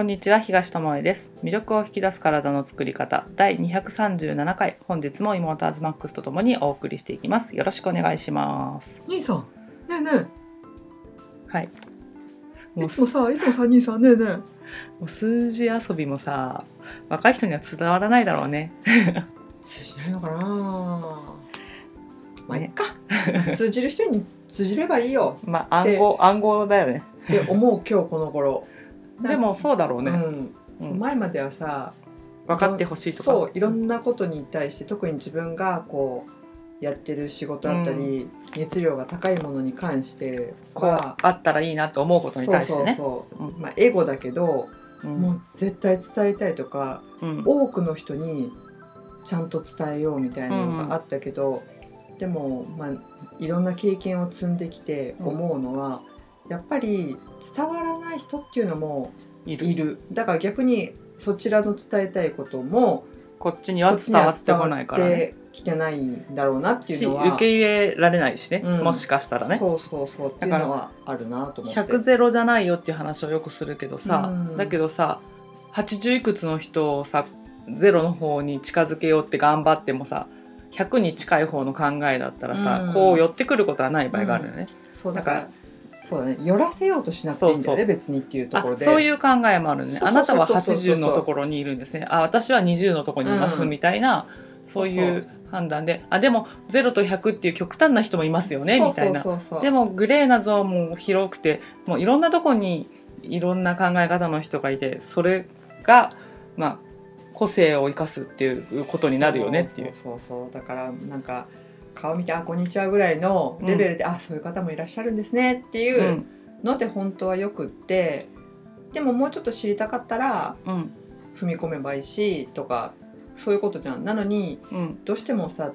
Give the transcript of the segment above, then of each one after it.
こんにちは東智恵です。魅力を引き出す体の作り方。第237回。本日も妹アズマックスとともにお送りしていきます。よろしくお願いします。兄さん。ねえねはい。えいつもさいつもさ兄さん。ねえねもう数字遊びもさ若い人には伝わらないだろうね。え通じないのかな。まあいっか。通じる人に通じればいいよ。まあ暗号暗号だよね。って思う今日この頃でもそうだろうね、うん。うん。前まではさ分かってほしいとか。そういろんなことに対して特に自分がこうやってる仕事だったり、熱量が高いものに関してこうはあったらいいなと思うことに対してね。まあ、エゴだけど、うん。もう絶対伝えたいとかうん。多くの人にちゃんと伝えようみたいなのがあったけど、でも、まあ、いろんな経験を積んできて思うのは、やっぱり伝わらない人っていうのもいる。いる。だから逆にそちらの伝えたいこともこっちには伝わってこないからね。こっちには伝わってないんだろうなっていうしのは受け入れられないしね、うん。もしかしたらね。そうそうそうっていうのはあるなと思って。100ゼロじゃないよっていう話をよくするけどさ、うん。だけどさ80いくつの人をさゼロの方に近づけようって頑張ってもさ100に近い方の考えだったらさ、うん。こう寄ってくることはない場合があるよね。そうだからそうだね。寄らせようとしなくていいんだよね別にっていうとあころで。そういう考えもあるね。あなたは80のところにいるんですね。あ私は20のところにいますうん。みたいな、そういう判断で。あでも0と100っていう極端な人もいますよねみたいな。でもグレーなゾーンも広くてもういろんなとこにいろんな考え方の人がいてそれがまあ個性を生かすっていうことになるよねっていうそうそう。だからなんか顔見て「あこんにちは」ぐらいのレベルで「あそういう方もいらっしゃるんですね」っていううん。ので本当はよくってでももうちょっと知りたかったらうん。踏み込めばいいしとかそういうことじゃん。なのにうん。どうしてもさ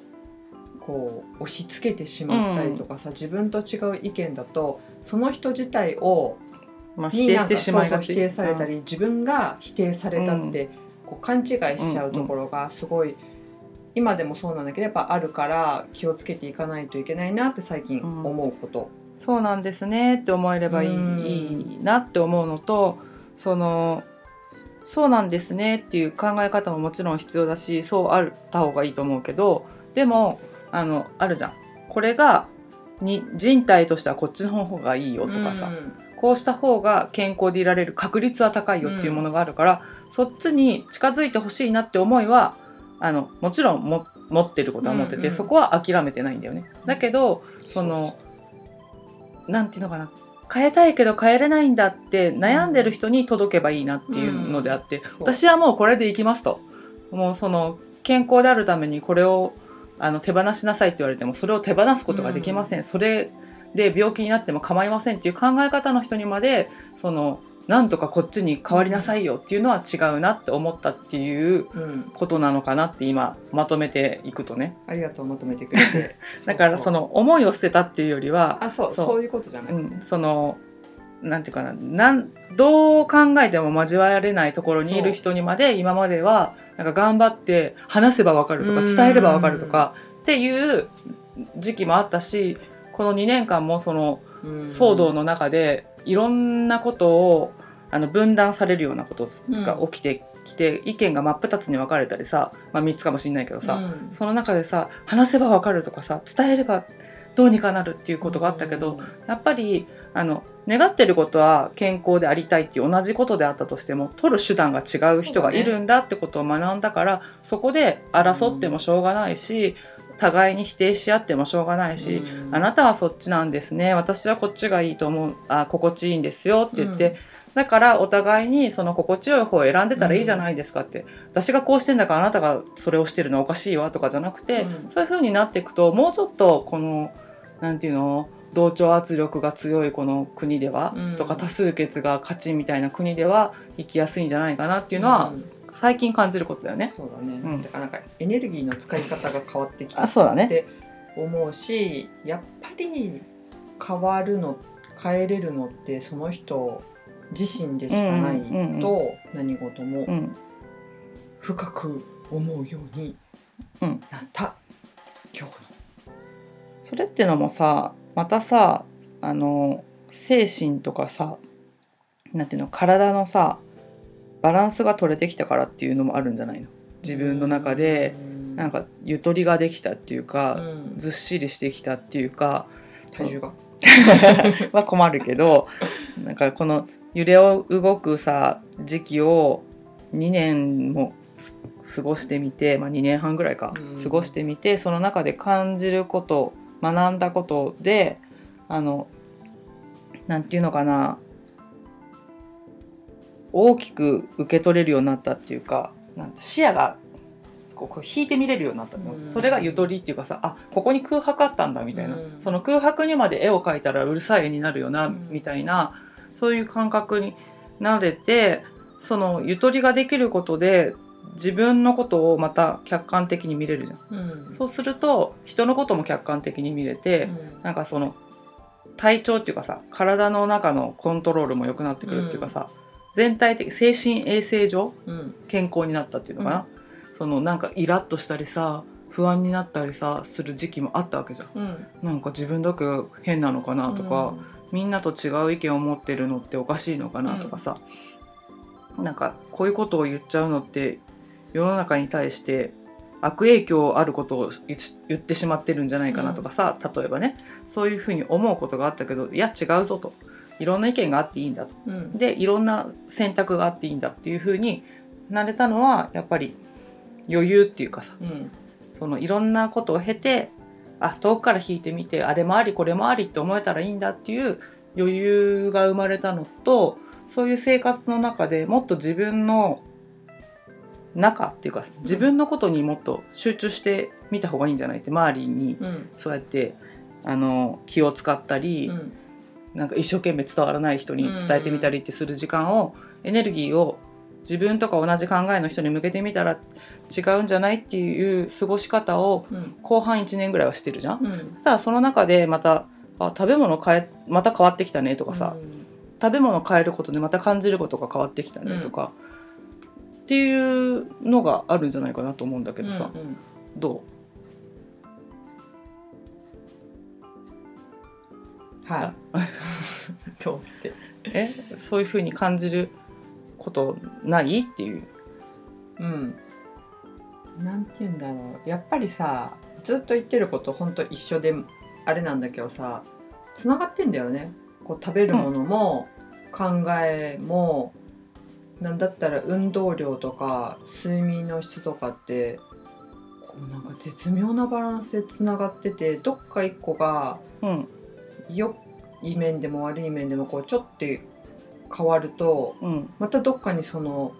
こう押し付けてしまったりとかさ、自分と違う意見だとその人自体をまあ、否定してしまいがち。否定されたり、自分が否定されたって、こう勘違いしちゃうところがすごい、今でもそうなんだけどやっぱあるから気をつけていかないといけないなって最近思うこと。そうなんですねって思えればいい,、うん。いいなって思うのとそのそうなんですねっていう考え方ももちろん必要だしそうあった方がいいと思うけどでもあのあるじゃん。これがに人体としてはこっちの方がいいよとかさ、うん。こうした方が健康でいられる確率は高いよっていうものがあるから、そっちに近づいてほしいなって思いはあのもちろんも持ってることは持ってて、うんうん。そこは諦めてないんだよね。だけどそのなんていうのかな。変えたいけど変えれないんだって悩んでる人に届けばいいなっていうのであって、そう。私はもうこれでいきますと。もうその健康であるためにこれをあの手放しなさいって言われてもそれを手放すことができません、それで病気になっても構いませんっていう考え方の人にまでそのなんとかこっちに変わりなさいよっていうのは違うなって思ったっていううん、ことなのかなって今まとめていくとね。ありがとうまとめてくれて。だからその思いを捨てたっていうよりはあそうそう。いうことじゃない、うん、そのなんていうかななんどう考えても交われないところにいる人にまで今まではなんか頑張って話せばわかるとかうん。伝えればわかるとかっていう時期もあったしこの2年間もそのうん。騒動の中でいろんなことをあの分断されるようなことが起きてきて、意見が真っ二つに分かれたりさ、まあ、3つかもしれないけどさ、うん。その中でさ話せば分かるとかさ伝えればどうにかなるっていうことがあったけど、やっぱりあの願ってることは健康でありたいっていう同じことであったとしても取る手段が違う人がいるんだってことを学んだからそこで争ってもしょうがないし、互いに否定し合ってもしょうがないし、うん。あなたはそっちなんですね。私はこっちがいいと思うあ心地いいんですよって言って、うん。だからお互いにその心地よい方を選んでたらいいじゃないですかって、私がこうしてんだからあなたがそれをしてるのはおかしいわとかじゃなくて、うん。そういう風になっていくともうちょっとこのなんていうの同調圧力が強いこの国では、うん。とか多数決が勝ちみたいな国では生きやすいんじゃないかなっていうのは、うん最近感じることだよね。そうだね、うん。だからなんかエネルギーの使い方が変わってきたあそうだね。って思うしやっぱり変わるの変えれるのってその人自身でしかないと何事もうん。深く思うようにうん。なった、今日の。それってのもさまたさあの精神とかさなんていうの体のさバランスが取れてきたからっていうのもあるんじゃないの？自分の中でなんかゆとりができたっていうか、うん。ずっしりしてきたっていうか体重が？は困るけどなんかこの揺れを動くさ時期を2年も過ごしてみて、まあ、2年半ぐらいか、うん。過ごしてみてその中で感じること学んだことであのなんていうのかな大きく受け取れるようになったっていうかなんて視野がこう引いて見れるようになったの、うん。それがゆとりっていうかさあここに空白あったんだみたいな、うん。その空白にまで絵を描いたらうるさい絵になるよな、うん。みたいなそういう感覚になれてそのゆとりができることで自分のことをまた客観的に見れるじゃん。うん。そうすると人のことも客観的に見れて、うん。なんかその体調っていうかさ体の中のコントロールも良くなってくるっていうかさ、全体的精神衛生上うん。健康になったっていうのかな、そのなんかイラッとしたりさ不安になったりさする時期もあったわけじゃん。うん。なんか自分だけ変なのかなとか、みんなと違う意見を持ってるのっておかしいのかなとかさ、なんかこういうことを言っちゃうのって世の中に対して悪影響あることを言言ってしまってるんじゃないかなとかさ、例えばね。そういうふうに思うことがあったけどいや違うぞといろんな意見があっていいんだと。うん。でいろんな選択があっていいんだっていうふうになれたのはやっぱり余裕っていうかさうん。そのいろんなことを経てあ遠くから引いてみてあれもありこれもありって思えたらいいんだっていう余裕が生まれたのとそういう生活の中でもっと自分の中っていうか自分のことにもっと集中してみた方がいいんじゃないって周りにうん。そうやってあの気を使ったり、うんなんか一生懸命伝わらない人に伝えてみたりってする時間を、エネルギーを自分とか同じ考えの人に向けてみたら違うんじゃないっていう過ごし方をうん。後半1年ぐらいはしてるじゃん。うん。そしたらその中でまたあ食べ物変えまた変わってきたねとかさ、食べ物変えることでまた感じることが変わってきたねとか、っていうのがあるんじゃないかなと思うんだけどさ、うんうん。どはうどうって。えそういうふうに感じることない？っていう。いうん。なんて言うんだろう。やっぱりさずっと言ってることほんと一緒であれなんだけどさつながってんだよね。こう食べるものも、考えもなんだったら運動量とか睡眠の質とかってこうなんか絶妙なバランスでつながっててどっか一個がうん良い面でも悪い面でもこうちょっと変わるとうん。またどっかにその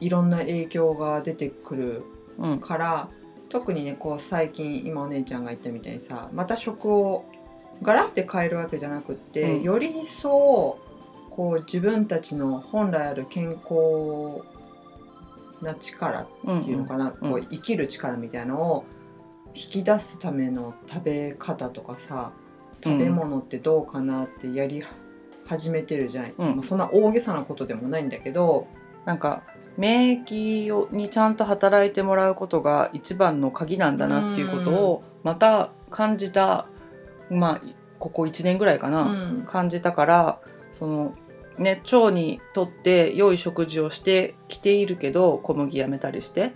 いろんな影響が出てくるうん。から特にねこう最近今お姉ちゃんが言ったみたいにさまた食をガラッて変えるわけじゃなくって、うん。より一層こう自分たちの本来ある健康な力うんっていうのかな、うん。こう生きる力みたいのを引き出すための食べ方とかさ食べ物ってどうかなってやり始めてるじゃん、うん。まあそんな大げさなことでもないんだけど、なんか免疫をにちゃんと働いてもらうことが一番の鍵なんだなっていうことをまた感じたまあここ1年ぐらいかな、うん。感じたからそのね腸にとって良い食事をしてきているけど小麦やめたりして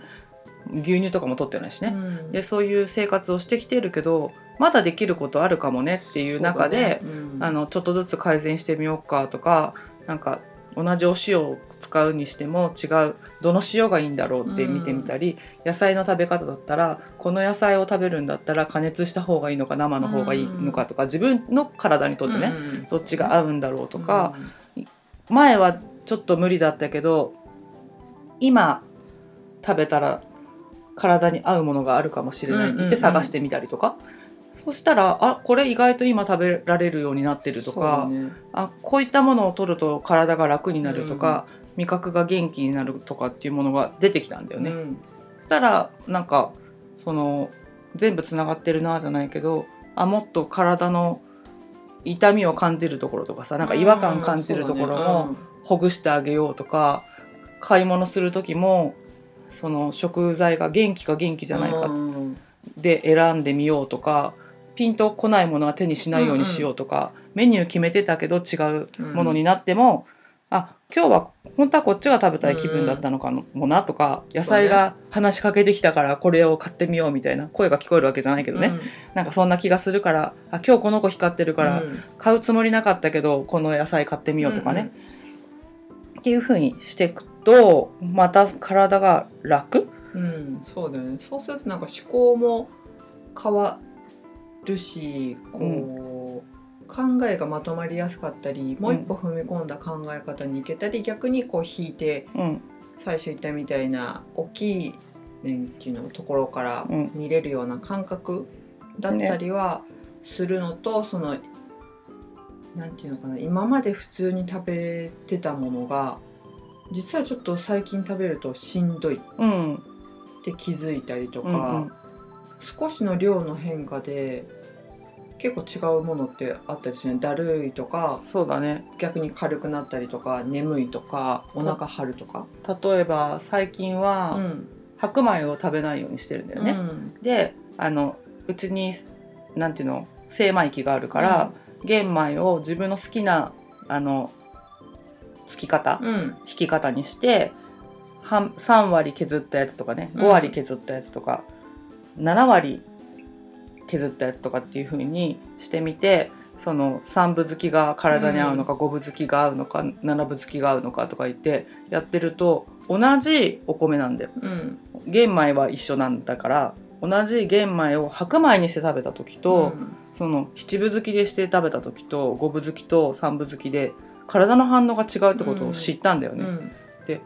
牛乳とかも取ってないしね、うん。でそういう生活をしてきているけどまだできることあるかもねっていう中で、ねうん。あのちょっとずつ改善してみようかとかなんか同じお塩を使うにしても違うどの塩がいいんだろうって見てみたり、野菜の食べ方だったらこの野菜を食べるんだったら加熱した方がいいのか生の方がいいのかとか、自分の体にとってね、うん。どっちが合うんだろうとか、前はちょっと無理だったけど今食べたら体に合うものがあるかもしれないって言ってうんうん。うん探してみたりとか、そしたらあこれ意外と今食べられるようになってるとか、ね。あこういったものを取ると体が楽になるとか、味覚が元気になるとかっていうものが出てきたんだよね。うん。そしたらなんかその全部つながってるなじゃないけどあもっと体の痛みを感じるところとかさなんか違和感感じるところもほぐしてあげようとか買い物する時もその食材が元気か元気じゃないかうん。で選んでみようとかピンとこないものは手にしないようにしようとか、メニュー決めてたけど違うものになっても、あ今日は本当はこっちが食べたい気分だったのかもなとか、野菜が話しかけてきたからこれを買ってみようみたいな声が聞こえるわけじゃないけどね、なんかそんな気がするからあ今日この子光ってるから買うつもりなかったけどこの野菜買ってみようとかね、っていう風にしていくとまた体が楽、うん、そうだよね。そうするとなんか思考も変わるしこう、うん。考えがまとまりやすかったりもう一歩踏み込んだ考え方にいけたり、逆にこう引いて、うん、最初言ったみたいな大きい年季のところから見れるような感覚だったりはするのと、ね、そのなんていうのかな今まで普通に食べてたものが実はちょっと最近食べるとしんどい。って気づいたりとか、うんうん、少しの量の変化で結構違うものってあったりするね。だるいとかそうだね。逆に軽くなったりとか眠いとかお腹張るとか。例えば最近は、うん、白米を食べないようにしてるんだよね、うん、であのうちになんていうの精米機があるから、うん、玄米を自分の好きなあのつき方、うん、引き方にして3割削ったやつとかね5割削ったやつとか、うん、7割削ったやつとかっていう風にしてみてその3分好きが体に合うのか、うん、5分好きが合うのか7分好きが合うのかとか言ってやってると同じお米なんだよ。うん、玄米は一緒なんだから同じ玄米を白米にして食べた時と、うん、その七分好きでして食べた時と五分好きと三分好きで体の反応が違うってことを知ったんだよね。で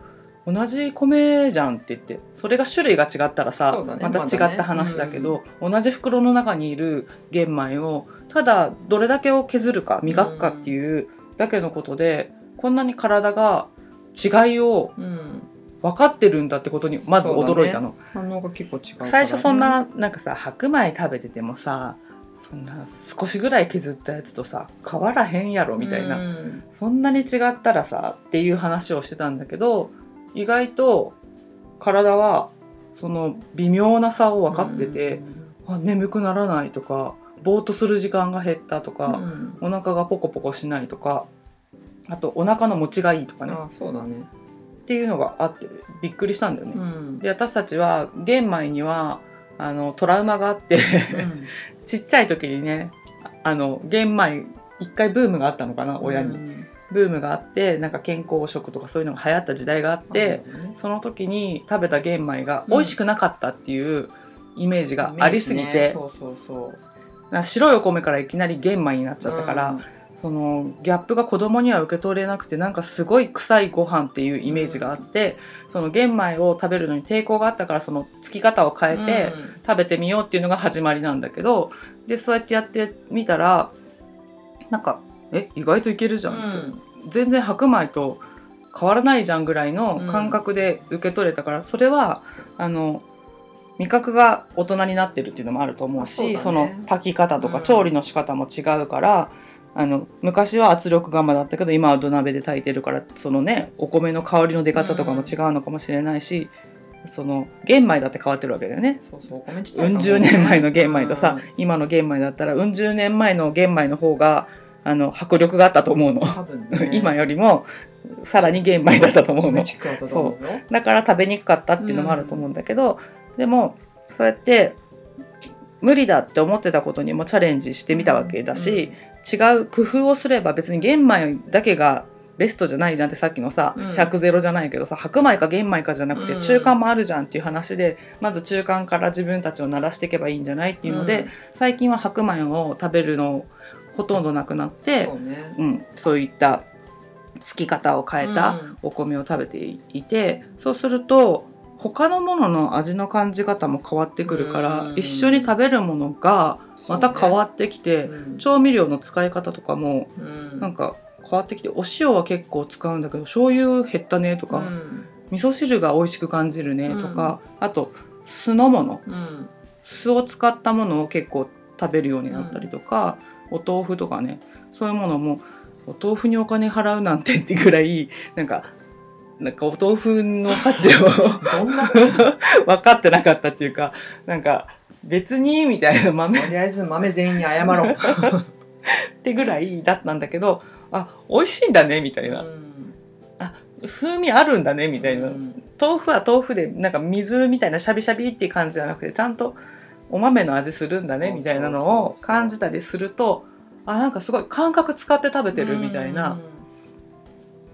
同じ米じゃんって言ってそれが種類が違ったらさ、ね、また違った話だけど、ねうん、同じ袋の中にいる玄米をただどれだけを削るか磨くかっていうだけのことで、うん、こんなに体が違いを分かってるんだってことにまず驚いたの。ね、反応が結構違う、最初そんななんかさ白米食べててもさそんな少しぐらい削ったやつとさ変わらへんやろみたいな、うん、そんなに違ったらさっていう話をしてたんだけど意外と体はその微妙な差を分かってて、うん、あ眠くならないとかぼーっとする時間が減ったとか、うん、お腹がポコポコしないとかあとお腹の持ちがいいとかね。あそうだね。っていうのがあってびっくりしたんだよね。うん、で私たちは玄米にはあのトラウマがあって ちっちゃい時にねあの玄米一回ブームがあったのかな親に。ブームがあってなんか健康食とかそういうのが流行った時代があって、ね、その時に食べた玄米が美味しくなかったっていうイメージがありすぎて、白いお米からいきなり玄米になっちゃったから、うん、そのギャップが子供には受け取れなくてなんかすごい臭いご飯っていうイメージがあって、うん、その玄米を食べるのに抵抗があったからそのつき方を変えて食べてみようっていうのが始まりなんだけどでそうやってやってみたらなんかえ意外といけるじゃんって、うん、全然白米と変わらないじゃんぐらいの感覚で受け取れたから、それはあの味覚が大人になってるっていうのもあると思うしそ、ね,、その炊き方とか調理の仕方も違うから、うん、あの昔は圧力釜だったけど今は土鍋で炊いてるからそのねお米の香りの出方とかも違うのかもしれないし、うん、その玄米だって変わってるわけだよね。うん十年前の玄米とさ、うん、今の玄米だったらうん十年前の玄米の方があの迫力があったと思うの、ね、今よりもさらに玄米だったと思うの。そうだから食べにくかったっていうのもあると思うんだけど、うん、でもそうやって無理だって思ってたことにもチャレンジしてみたわけだし、うん、違う工夫をすれば別に玄米だけがベストじゃないじゃんってさっきのさ、うん、100ゼロじゃないけどさ白米か玄米かじゃなくて中間もあるじゃんっていう話で、まず中間から自分たちを鳴らしていけばいいんじゃないっていうので、最近は白米を食べるのをほとんどなくなって、そうね、うん、そういったつき方を変えたお米を食べていて、うん、そうすると他のものの味の感じ方も変わってくるから、一緒に食べるものがまた変わってきて、ねうん、調味料の使い方とかもなんか変わってきてお塩は結構使うんだけど醤油減ったねとか、うん、味噌汁が美味しく感じるねとか、あと酢の物、酢を使ったものを結構食べるようになったりとか、お豆腐とかねそういうものもお豆腐にお金払うなんてってぐらい なんかなんかお豆腐の価値を 分かってなかったっていうかなんか別にみたいな豆。とりあえず豆全員に謝ろう。ってぐらいだったんだけどあ美味しいんだねみたいな、風味あるんだねみたいな、うん。豆腐は豆腐でなんか水みたいなシャビシャビっていう感じじゃなくてちゃんとお豆の味するんだねみたいなのを感じたりするとあなんかすごい感覚使って食べてるみたいな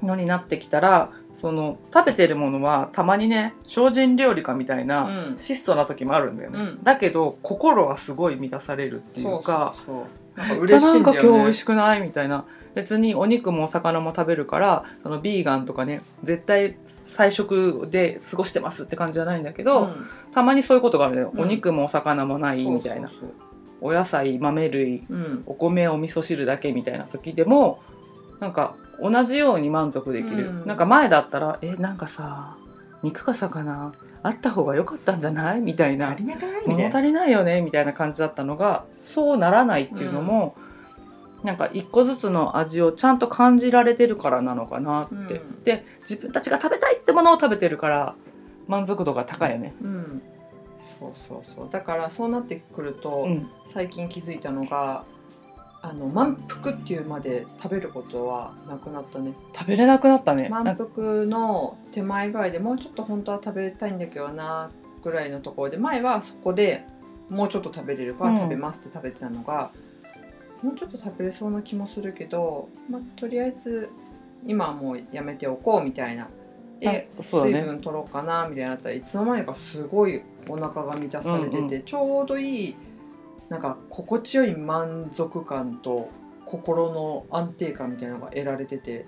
のになってきたらその食べてるものはたまにね精進料理かみたいなうん。質素な時もあるんだよね、うん。だけど心はすごい満たされるっていうかめそうっちゃなんか今日美味しくくないみたいな。別にお肉もお魚も食べるからそのビーガンとかね絶対菜食で過ごしてますって感じじゃないんだけど、たまにそういうことがあるのよ、うん。お肉もお魚もないみたいな。お野菜豆類お米お味噌汁だけみたいな時でもなんか同じように満足できる、うん。なんか前だったらえなんかさ肉か魚あった方が良かったんじゃない？みたいな。物足りないよね？みたいな感じだったのがそうならないっていうのも、なんか一個ずつの味をちゃんと感じられてるからなのかなって、うん。で自分たちが食べたいってものを食べてるから満足度が高いよね。うん。そうそうそう。だからそうなってくると、うん、最近気づいたのがあの満腹っていうまで食べることはなくなったね食べれなくなったね。満腹の手前ぐらいでもうちょっと本当は食べたいんだけどなぐらいのところで前はそこでもうちょっと食べれるかうんら食べますって食べてたのが、もうちょっと食べれそうな気もするけど、まあ、とりあえず今はもうやめておこうみたいな。で、水分取ろうかなみたいになったらいつの間にかすごいお腹が満たされてて、うんうちょうどいいなんか心地よい満足感と心の安定感みたいなのが得られてて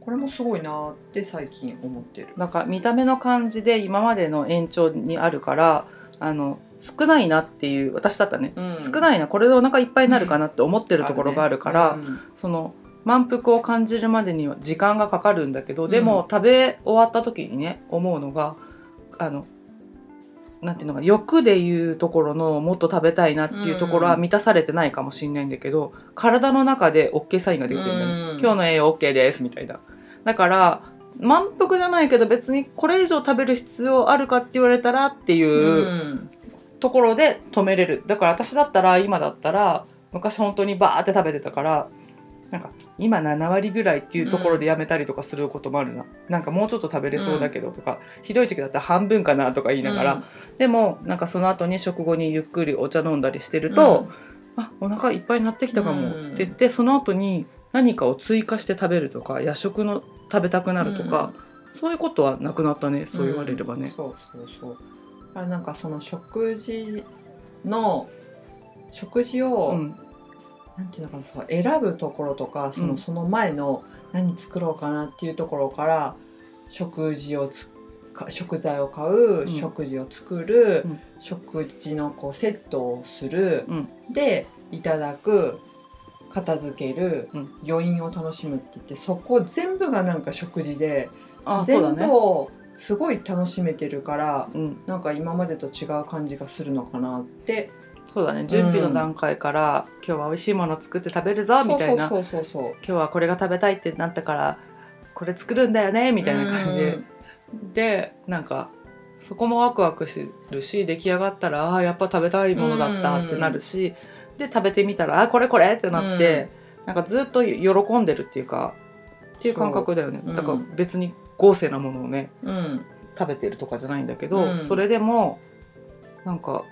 これもすごいなって最近思ってる。なんか見た目の感じで今までの延長にあるからあの少ないなっていう私だったらね、うん。少ないなこれでお腹いっぱいになるかなって思ってるところがあるから、うん。その満腹を感じるまでには時間がかかるんだけど、んでも食べ終わった時にね思うのがあのなんていうのか欲でいうところのもっと食べたいなっていうところは満たされてないかもしれないんだけど、体の中で OK サインが出てるんだよね、うん。今日の栄養 OK ですみたいな。だから満腹じゃないけど別にこれ以上食べる必要あるかって言われたらっていううん。ところで止めれる。だから私だったら今だったら昔本当にバーって食べてたからなんか今7割ぐらいっていうところでやめたりとかすることもあるな、なんかもうちょっと食べれそうだけどとか、ひどい時だったら半分かなとか言いながら、でもなんかその後に食後にゆっくりお茶飲んだりしてると、あお腹いっぱいになってきたかもうん。って言ってその後に何かを追加して食べるとか夜食の食べたくなるとか、そういうことはなくなったねそう言われればね。うん。そうそうそう。あなんかその食事の食事を、うんなんていうのかな選ぶところとかその,、うん。その前の何作ろうかなっていうところから食事をつか食材を買う、ん。食事を作る、うん。食事のこうセットをする、うん。でいただく片付ける、うん。余韻を楽しむって言ってそこ全部がなんか食事で、あそうだね、全部をすごい楽しめてるからうん、なんか今までと違う感じがするのかなってそうだね。準備の段階から、今日は美味しいもの作って食べるぞみたいな。今日はこれが食べたいってなったからこれ作るんだよねみたいな感じ。うん。でなんかそこもワクワクしてるし出来上がったらあーやっぱ食べたいものだったってなるし、で食べてみたらあこれこれってなって、なんかずっと喜んでるっていうかっていう感覚だよね、だからうん別に豪勢なものをねうん。食べてるとかじゃないんだけど、うん。それでもなんか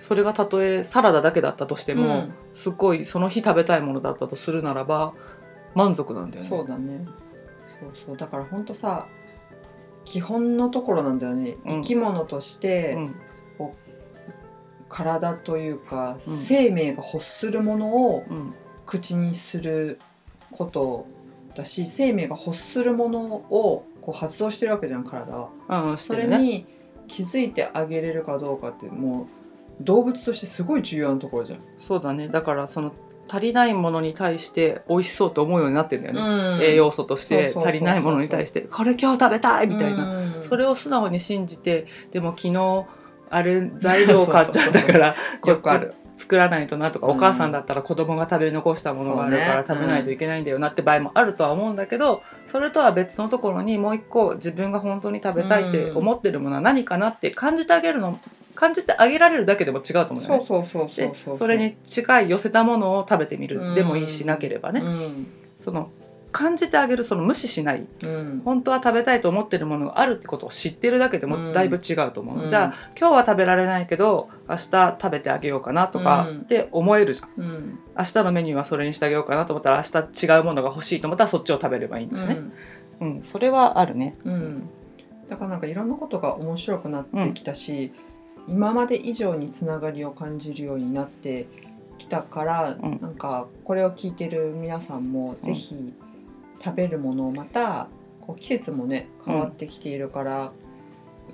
それがたとえサラダだけだったとしても、うん。すっごいその日食べたいものだったとするならば満足なんだよね。そうだね。そうそう。だからほんとさ基本のところなんだよね、うん。生き物として、うん。体というか、うん。生命が欲するものをうん。口にすることだし生命が欲するものをこう発動してるわけじゃん体は。うん、してそれ。に気づいてあげれるかどうかってもう動物としてすごい重要なところじゃん。そうだね。だからその足りないものに対して美味しそうと思うようになってんだよね。うん。栄養素として足りないものに対して。これ今日食べたいみたいな、うん。それを素直に信じてでも昨日あれ材料買っちゃったからこっちよくある。作らないとなとか、うんお母さんだったら子供が食べ残したものがあるから食べないといけないんだよなって場合もあるとは思うんだけどそれとは別のところにもう一個自分が本当に食べたいって思ってるものは何かなって感じてあげるの感じてあげられるだけでも違うと思うよね。そうそうそうそうでそれに近い寄せたものを食べてみる、うん。でもいいしなければね、うん。その感じてあげるその無視しない。うん。本当は食べたいと思ってるものがあるってことを知ってるだけでうん。もだいぶ違うと思う、うん。じゃあ今日は食べられないけど明日食べてあげようかなとかうん。って思えるじゃん。うん。明日のメニューはそれにしてあげようかなと思ったら明日違うものが欲しいと思ったらそっちを食べればいいんですね、うん。それはあるね。うんうん。だからなんかいろんなことが面白くなってきたし、今まで以上につながりを感じるようになってきたから、うん。なんかこれを聞いてる皆さんもぜひ食べるものをまたこう季節もね変わってきているから、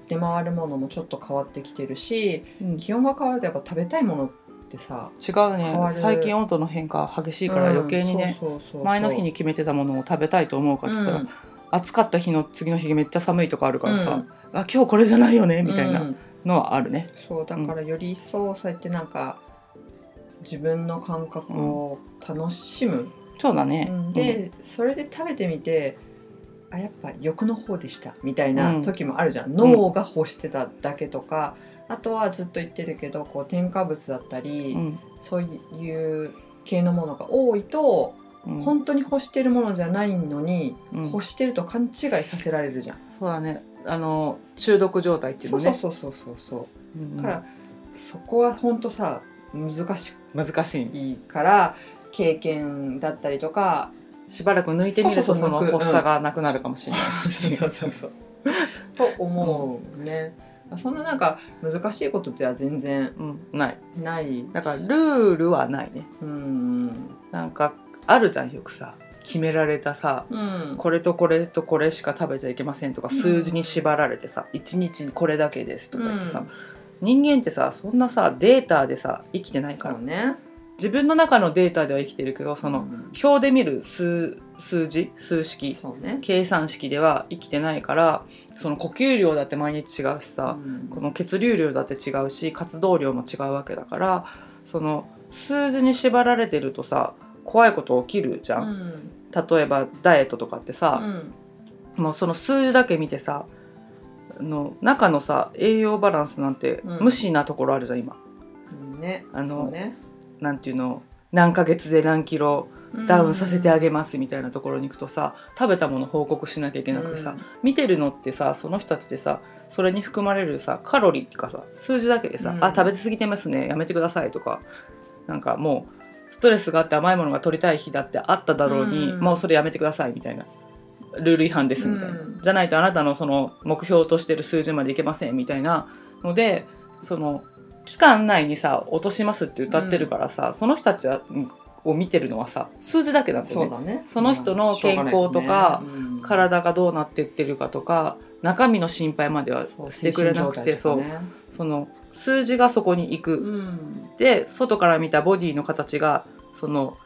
出回るものもちょっと変わってきてるしうん。気温が変わるとやっぱ食べたいものってさ違うね。最近温度の変化激しいから余計にね、前の日に決めてたものを食べたいと思うかって言ったら、うん。暑かった日の次の日めっちゃ寒いとかあるからさ、うん。あ今日これじゃないよねみたいうん。なのはあるね。そうだからより一層そうやってなんか自分の感覚を楽しむ、そうだね。うん。で、それで食べてみてあやっぱ欲の方でしたみたいな時もあるじゃん、脳が欲してただけとか、あとはずっと言ってるけどこう添加物だったり、うん。そういう系のものが多いと、うん。本当に欲してるものじゃないのに、うん。欲してると勘違いさせられるじゃん。そうだねあの中毒状態っていうそうのね。そうそうそうそううんだから、そこは本当さ難し難しい。いいから経験だったりとかしばらく抜いてみるとその発作がなくなるかもしれないし。そうそうそうと思うね、そんななんか難しいことでは全然うん、ない。ないだからルールはないね。うんなんかあるじゃんよくさ決められたさうん。これとこれとこれしか食べちゃいけませんとかうん。数字に縛られてさ1日これだけですとか言ってさ、うん。人間ってさそんなさデータでさ生きてないから。ね。自分の中のデータでは生きてるけどそのうん。表で見る数数字数式ね。計算式では生きてないからその呼吸量だって毎日違うしさ、うん。この血流量だって違うし活動量も違うわけだからその数字に縛られてるとさ怖いこと起きるじゃん、うん例えばダイエットとかってさ、うん。もうその数字だけ見てさあの中のさ栄養バランスなんてうん。無視なところあるじゃん今。うんねあのね。なんていうの？何ヶ月で何キロダウンさせてあげますみたいなところに行くとさ食べたもの報告しなきゃいけなくてさ、見てるのってさその人たちでさそれに含まれるさカロリーっていうかさ数字だけでさ「うん。あ食べ過ぎてますねやめてください」とかなんかもうストレスがあって甘いものが取りたい日だってあっただろうに、うん。もうそれやめてくださいみたいな。ルール違反ですみたいな、うん。じゃないとあなたのその目標としてる数字までいけませんみたいなのでその期間内にさ落としますって歌ってるからさ、その人たちはうんを見てるのはさ数字だけなんだよね。そうだね。その人の健康とかねうん。体がどうなってってるかとか中身の心配まではそうしてくれなくてそう,、精神状態とかね。その数字がそこに行く、うん。で外から見たボディの形がその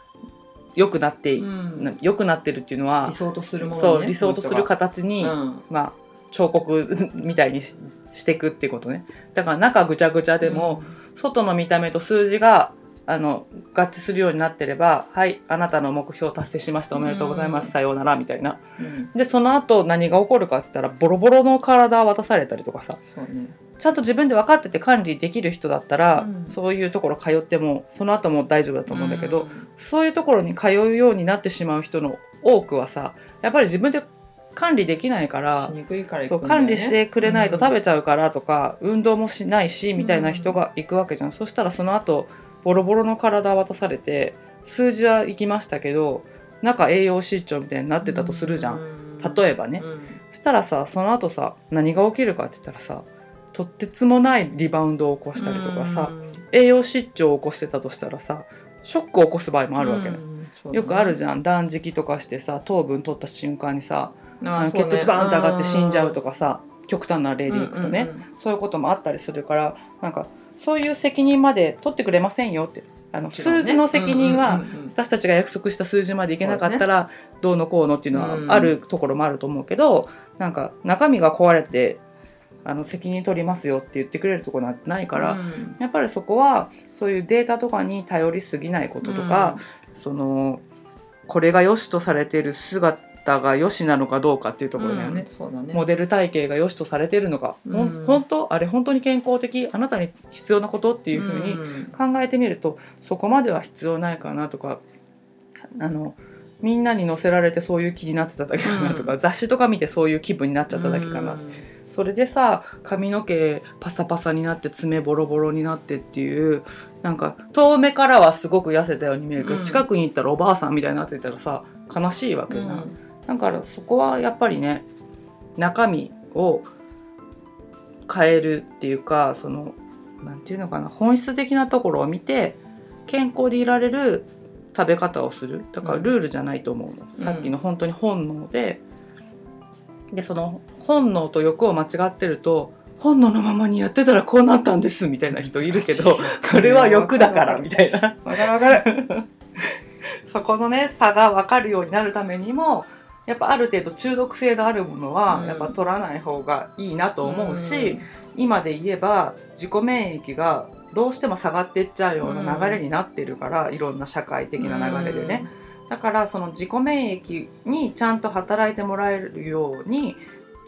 良くなって、うん。な良くなってるっていうのは理、想とするものねそう理想とするか形に、うん。まあ彫刻 みたいにししていくっていうことね。だから中ぐちゃぐちゃでも、外の見た目と数字があの合致するようになってればはいあなたの目標達成しました。おめでとうございます、うん。さようならみたいな。うん。でその後何が起こるかって言ったらボロボロの体渡されたりとかさ。そうね。ちゃんと自分で分かってて管理できる人だったら、うん。そういうところ通ってもその後も大丈夫だと思うんだけど、うん。そういうところに通うようになってしまう人の多くはさやっぱり自分で管理できないからそう管理してくれないと食べべちゃうからとか、運動もしないしみたいな人が行くわけじゃん、そしたらその後ボロボロの体渡されて数字は行きましたけど中栄養失調みたいになってたとするじゃん、例えばね、そしたらさその後さ何が起きるかって言ったらさとってつもないリバウンドを起こしたりとかさ、栄養失調を起こしてたとしたらさショックを起こす場合もあるわけね、よくあるじゃゃん。断食とかしてさ糖分取った瞬間にさんあの血糖値バーンと上がって死んじゃうとかさ極端な例でいくとね、そういうこともあったりするからなんかそういう責任まで取ってくれませんよって。あの数字の責任は私たちが約束した数字までいけなかったらどうのこうのっていうのうんはあるところもあると思うけどなんか中身が壊れてあの責任取りますよって言ってくれるところなんてないから、やっぱりそこはそういうデータとかに頼りすぎないこととか、そのこれが良しとされている姿が良しなのかどうかっていうところだよね。そうだね。モデル体型が良しとされているのか、うん。本当あれ本当に健康的あなたに必要なことっていうふうにに考えてみるとそこまでは必要ないかなとかあのみんなに載せられてそういう気になってただけかなとか、雑誌とか見てそういう気分になっちゃっただけかな、うん。それでさ髪の毛パサパサになって爪ボロボロになってっていうなんか遠目からはすごく痩せたように見えるけど、うん。近くに行ったらおばあさんみたいになってたらさ悲しいわけじゃん、だからそこはやっぱりね中身を変えるっていうかそのなんていうのかな本質的なところを見て健康でいられる食べ方をする。だからルールじゃないと思うの、さっきの本当に本能で。でその本能と欲を間違ってると本能のままにやってたらこうなったんですみたいな人いるけどそれは欲だから みたいな。わかるわかる。そこのね差が分かるようになるためにもやっぱある程度中毒性のあるものはうん。やっぱ取らない方がいいなと思うし、今で言えば自己免疫がどうしても下がっていっちゃうような流れになってるから、いろんな社会的な流れでね、だからその自己免疫にちゃんと働いてもらえるように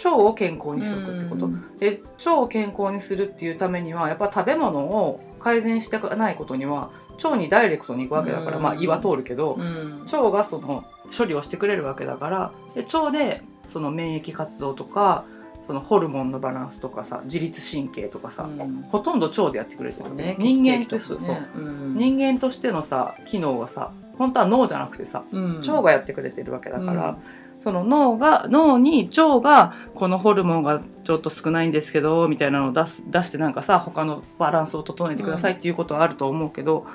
腸を健康にしとくってこと、うん。で腸を健康にするっていうためにはやっぱ食べ物を改善してないことには腸にダイレクトに行くわけだから、うん。まあ胃は通るけど、うん。腸がその処理をしてくれるわけだからで腸でその免疫活動とかそのホルモンのバランスとかさ自律神経とかさ、うん。ほとんど腸でやってくれてる、ね人間として、ね。う。ん。人間としてのさ機能はさ本当は脳じゃなくてさうん。腸がやってくれてるわけだから、その脳が脳に腸がこのホルモンがちょっと少ないんですけどみたいなのを出す出してなんかさ他のバランスを整えてくださいっていうことはあると思うけど、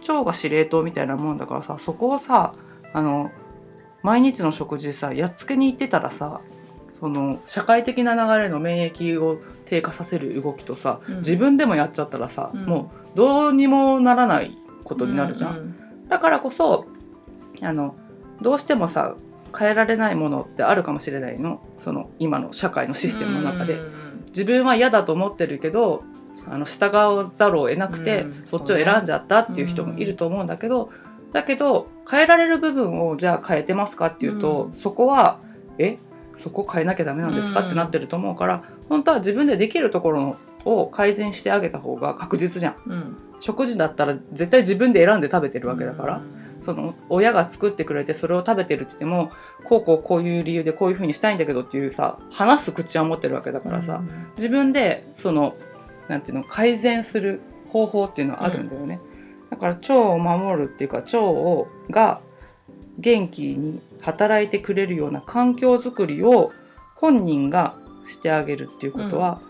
腸が司令塔みたいなもんだからさそこをさあの毎日の食事でさやっつけに行ってたらさその社会的な流れの免疫を低下させる動きとさ、うん。自分でもやっちゃったらさ、うん。もうどうにもならないことになるじゃん。うだからこそあのどうしてもさ変えられないものってあるかもしれないの。その今の社会のシステムの中で、うん。自分は嫌だと思ってるけどあの従わざるを得なくて、うん。そっちを選んじゃったっていう人もいると思うんだけど、だけど変えられる部分をじゃあ変えてますかっていうと、うん。そこはえそこ変えなきゃダメなんですか、うん。ってなってると思うから本当は自分でできるところを改善してあげた方が確実じゃん。うん。食事だったら絶対自分で選んで食べてるわけだから、うん。その親が作ってくれてそれを食べてるって言ってもこうこうこういう理由でこういうふうにしたいんだけどっていうさ話す口は持ってるわけだからさ、自分でそのなんていうの改善する方法っていうのはあるんだよね、だから腸を守るっていうか腸をが元気に働いてくれるような環境づくりを本人がしてあげるっていうことは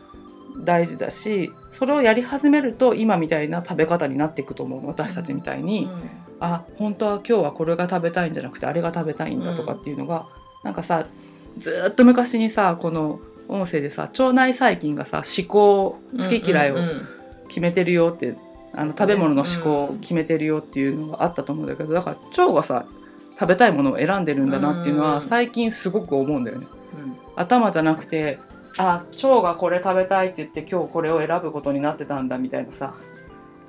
大事だし、それをやり始めると今みたいな食べ方になっていくと思う私たちみたいに、あ本当は今日はこれが食べたいんじゃなくてあれが食べたいんだとかっていうのが、なんかさずーっと昔にさこの音声でさ腸内細菌がさ思考好き嫌いをうんうん。決めてるよって、あの食べ物の思考を決めてるよっていうのがあったと思うんだけどだから腸がさ食べたいものを選んでるんだなっていうのうん。は最近すごく思うんだよね。うん。頭じゃなくてあ腸がこれ食べたいって言って今日これを選ぶことになってたんだみたいなさ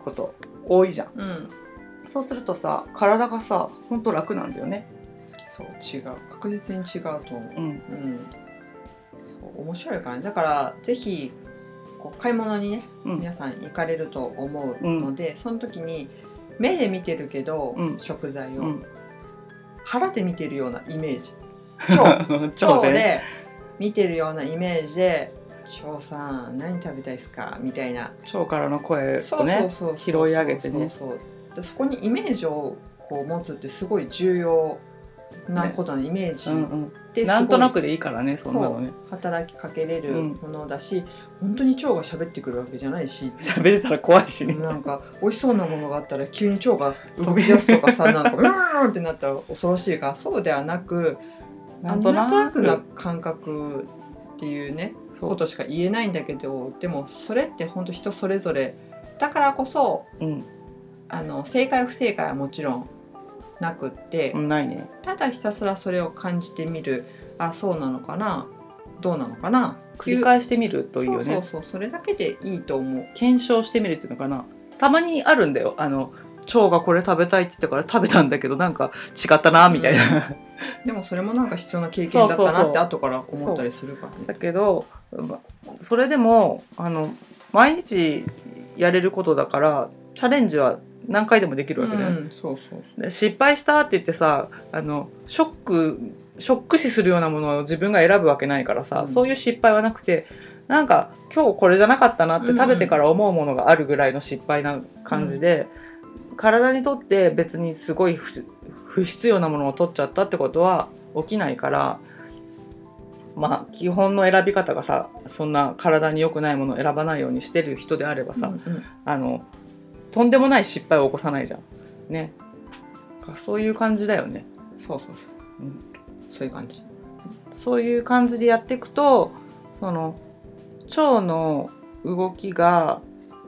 こと多いじゃん。うん。そうするとさ体がさほんと楽なんだよね。そう違う。確実に違うと思う。うん。うん。面白いからね。だからぜひこう買い物にねうん。皆さん行かれると思うので、その時に目で見てるけど、うん。食材を、うん、腹で見てるようなイメージ。腸腸で見てるようなイメージで「翔さん何食べたいですか?」みたいな。腸からの声をね拾い上げてねそうそうでそこにイメージをこう持つってすごい重要なことのイメージうんうんなんとなくでいいからねそんなのね働きかけれるものだし、本当に腸が喋ってくるわけじゃないし喋れたら怖いしねなんか美味しそうなものがあったら急に腸が動き出すとかさなんかうーんってなったら恐ろしいからそうではなくなんとなくなんとなくな感覚っていうねそうことしか言えないんだけどでもそれって本当人それぞれだからこそうんあの正解不正解はもちろんなくって、うんないね。ただひたすらそれを感じてみる。あそうなのかな？どうなのかな？繰り返してみるといいよね。そうそうそう。それだけでいいと思う。検証してみるっていうのかな？たまにあるんだよ。あの腸がこれ食べたいって言ったから食べたんだけどなんか違ったなみたいな、でもそれもなんか必要な経験だったなって後から思ったりするからね。だけどまそれでもあの毎日やれることだからチャレンジは何回でもできるわけだよね、うんそうそうで失敗したって言ってさあのショックショック死するようなものを自分が選ぶわけないからさ、うん。そういう失敗はなくてなんか今日これじゃなかったなって食べてから思うものがあるぐらいの失敗な感じで、体にとって別にすごい不不必要なものを取っちゃったってことは起きないからまあ基本の選び方がさそんな体に良くないものを選ばないようにしてる人であればさ、うんうん。あのとんでもない失敗を起こさないじゃん。ね。そういう感じだよね。そうそうそう、うんそういう感じそういう感じでやっていくとその腸の動きが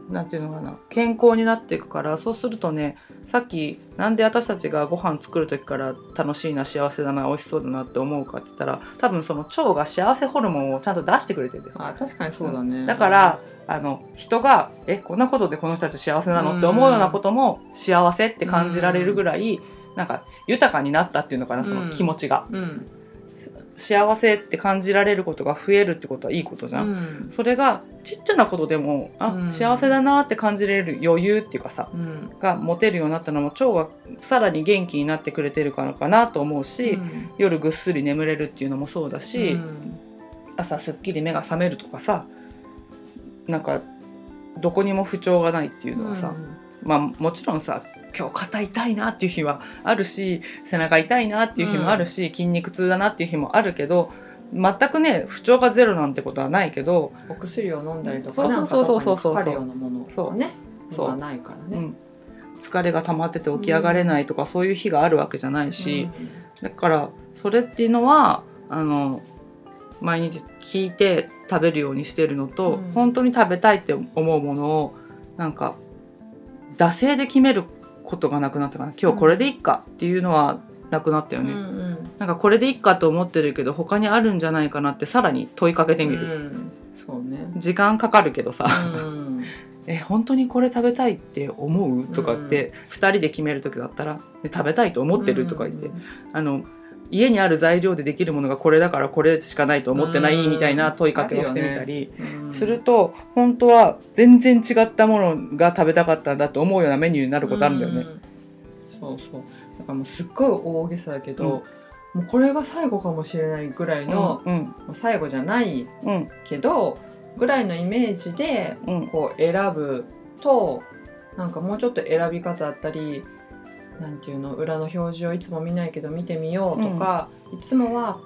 なんていうのかな。健康になっていくからそうするとねさっきなんで私たちがご飯作る時から楽しいな幸せだな美味しそうだなって思うかって言ったら多分その腸が幸せホルモンをちゃんと出してくれてるあ確かにそうだね。だからあの人が「えこんなことでこの人たち幸せなの?」って思うようなことも幸せって感じられるぐらいなんか豊かになったっていうのかなその気持ちが、うん幸せって感じられることが増えるってことはいいことじゃん、うん。それがちっちゃなことでもあ、うん。幸せだなって感じれる余裕っていうかさうん。が持てるようになったのも腸がさらに元気になってくれてるからかなと思うし、うん。夜ぐっすり眠れるっていうのもそうだし、うん。朝すっきり目が覚めるとかさなんかどこにも不調がないっていうのはさ、まあもちろんさ今日肩痛いなっていう日はあるし背中痛いなっていう日もあるし、筋肉痛だなっていう日もあるけど全くね不調がゼロなんてことはないけど、お薬を飲んだりとそうかなんかそうそうそうそう。かかるようなものそうがねそう。はないからね。うん、疲れが溜まってて起き上がれないとか、そういう日があるわけじゃないし、だからそれっていうのはあの毎日聞いて食べるようにしてるのと、うん。本当に食べたいって思うものをなんか惰性で決めることがなくなったかな。今日これでいっかっていうのはなくなったよね、うんうん。なんかこれでいっかと思ってるけど他にあるんじゃないかなってさらに問いかけてみる、うん。そうね。時間かかるけどさ、うん。え本当にこれ食べたいって思う？とかって、2人で決める時だったらで食べたいと思ってる？とか言って、あの家にある材料でできるものがこれだからこれしかないと思ってないみたいな問いかけをしてみたりうん。すると本当は全然違ったものが食べたかったんだと思うようなメニューになることあるんだよね。うん。そうそう。だからもうすっごい大げさだけど、もうこれが最後かもしれないぐらいの、うんまあ最後じゃないうん。けどぐらいのイメージでうん。こう選ぶとなんかもうちょっと選び方だったりなんていうの裏の表示をいつも見ないけど見てみようとか、いつもは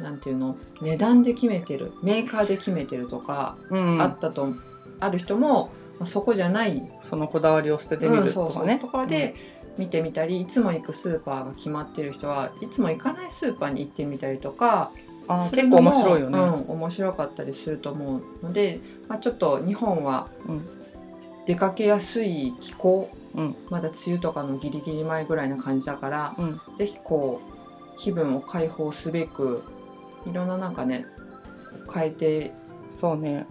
なんていうの値段で決めてるメーカーで決めてるとかうんあったと、ある人も、まあ、そこじゃないそのこだわりを捨ててみるうんそうそうとかね。ところで見てみたりいつも行くスーパーが決まってる人はいつも行かないスーパーに行ってみたりとかあー結構面白いよね。うん、面白かったりすると思うので、まあ、ちょっと日本はうん出かけやすい気候、うん。まだ梅雨とかのギリギリ前ぐらいな感じだから、うん。ぜひこう気分を解放すべくいろんななんかね変えてそうね、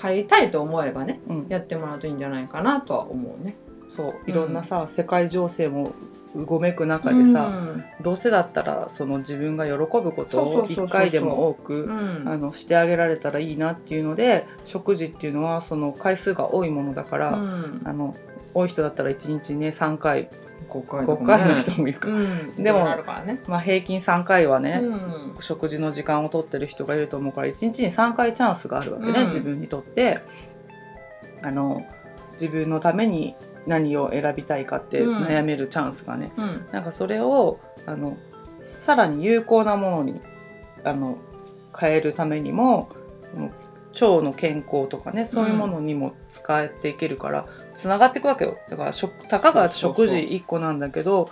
変えたいと思えばねうん、やってもらうといいんじゃないかなとは思うね。そう。いろんなさ、世界情勢もうごめく中でさ、うん。どうせだったらその自分が喜ぶことをそうそう一回でも多くうん。あのしてあげられたらいいなっていうので食事っていうのはその回数が多いものだから、うん。あの多い人だったら1日ね3回5回5回の人もいる。から、うん、でもね。まあ、平均3回はね、うん。食事の時間を取ってる人がいると思うから1日に3回チャンスがあるわけね、うん。自分にとって。あの自分のために何を選びたいかってうん。悩めるチャンスがね、うん。なんかそれをあのさらに有効なものにあの変えるためにも腸の健康とかねそういうものにも使えていけるからつながっていくわけよ。だから食たかが食事1個なんだけど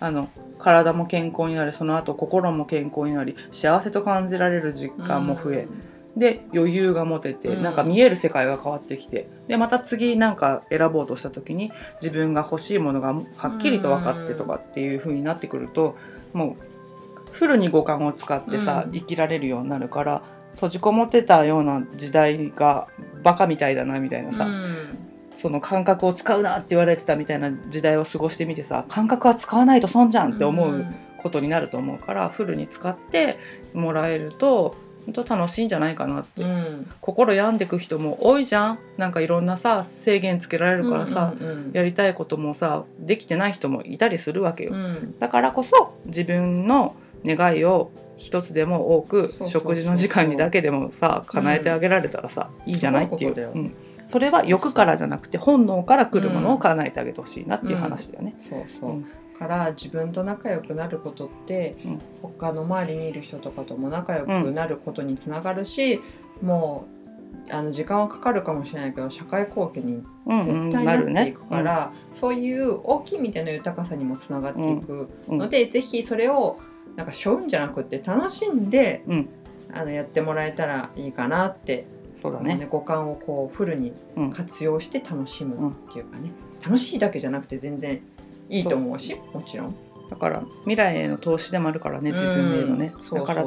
あの体も健康になりその後心も健康になり幸せと感じられる時間も増え、で余裕が持てて、うん。なんか見える世界が変わってきてでまた次なんか選ぼうとした時に自分が欲しいものがはっきりと分かってとかっていう風になってくるともうフルに五感を使ってさ、うん。生きられるようになるから閉じこもってたような時代がバカみたいだなみたいなさ、うん。その感覚を使うなって言われてたみたいな時代を過ごしてみてさ感覚は使わないと損じゃんって思うことになると思うからフルに使ってもらえると本当楽しいんじゃないかなって、うん。心病んでく人も多いじゃん。なんかいろんなさ制限つけられるからさ、うんうんやりたいこともさできてない人もいたりするわけよ、うん。だからこそ自分の願いを一つでも多く食事の時間にだけでもさ叶えてあげられたらさ、いいじゃないっていう。そうん、それは欲からじゃなくて本能から来るものを叶えてあげてほしいなっていう話だよね。そうそう、うんから自分と仲良くなることって、うん。他の周りにいる人とかとも仲良くなることにつながるし、もうあの時間はかかるかもしれないけど社会貢献にうんうん絶対なっていくかなるねら、そういう大きい意味での豊かさにもつながっていくうん。ので、ぜひそれをなんか背負うんじゃなくて楽しんで、うん。あのやってもらえたらいいかなって、そうだね。ね。五感をこうフルにうん。活用して楽しむっていうかね、楽しいだけじゃなくて全然いいと思うしもちろん。だから未来への投資でもあるからね自分へのね。だから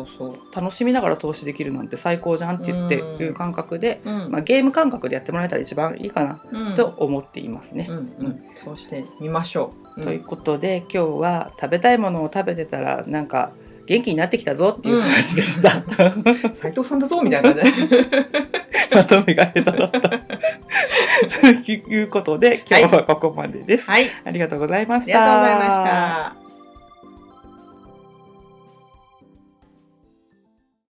楽しみながら投資できるなんて最高じゃんって言ってうん。いう感覚で、うん。まあ、ゲーム感覚でやってもらえたら一番いいかなうん。と思っていますね。うん。うん、そうしてみましょう。うん。ということで今日は食べたいものを食べてたらなんか元気になってきたぞっていう話でした。斉藤さんだぞみたいな感じで。まとめが下手だった。ということで今日はここまでです。はい、ありがとうございまありした。がとうございました。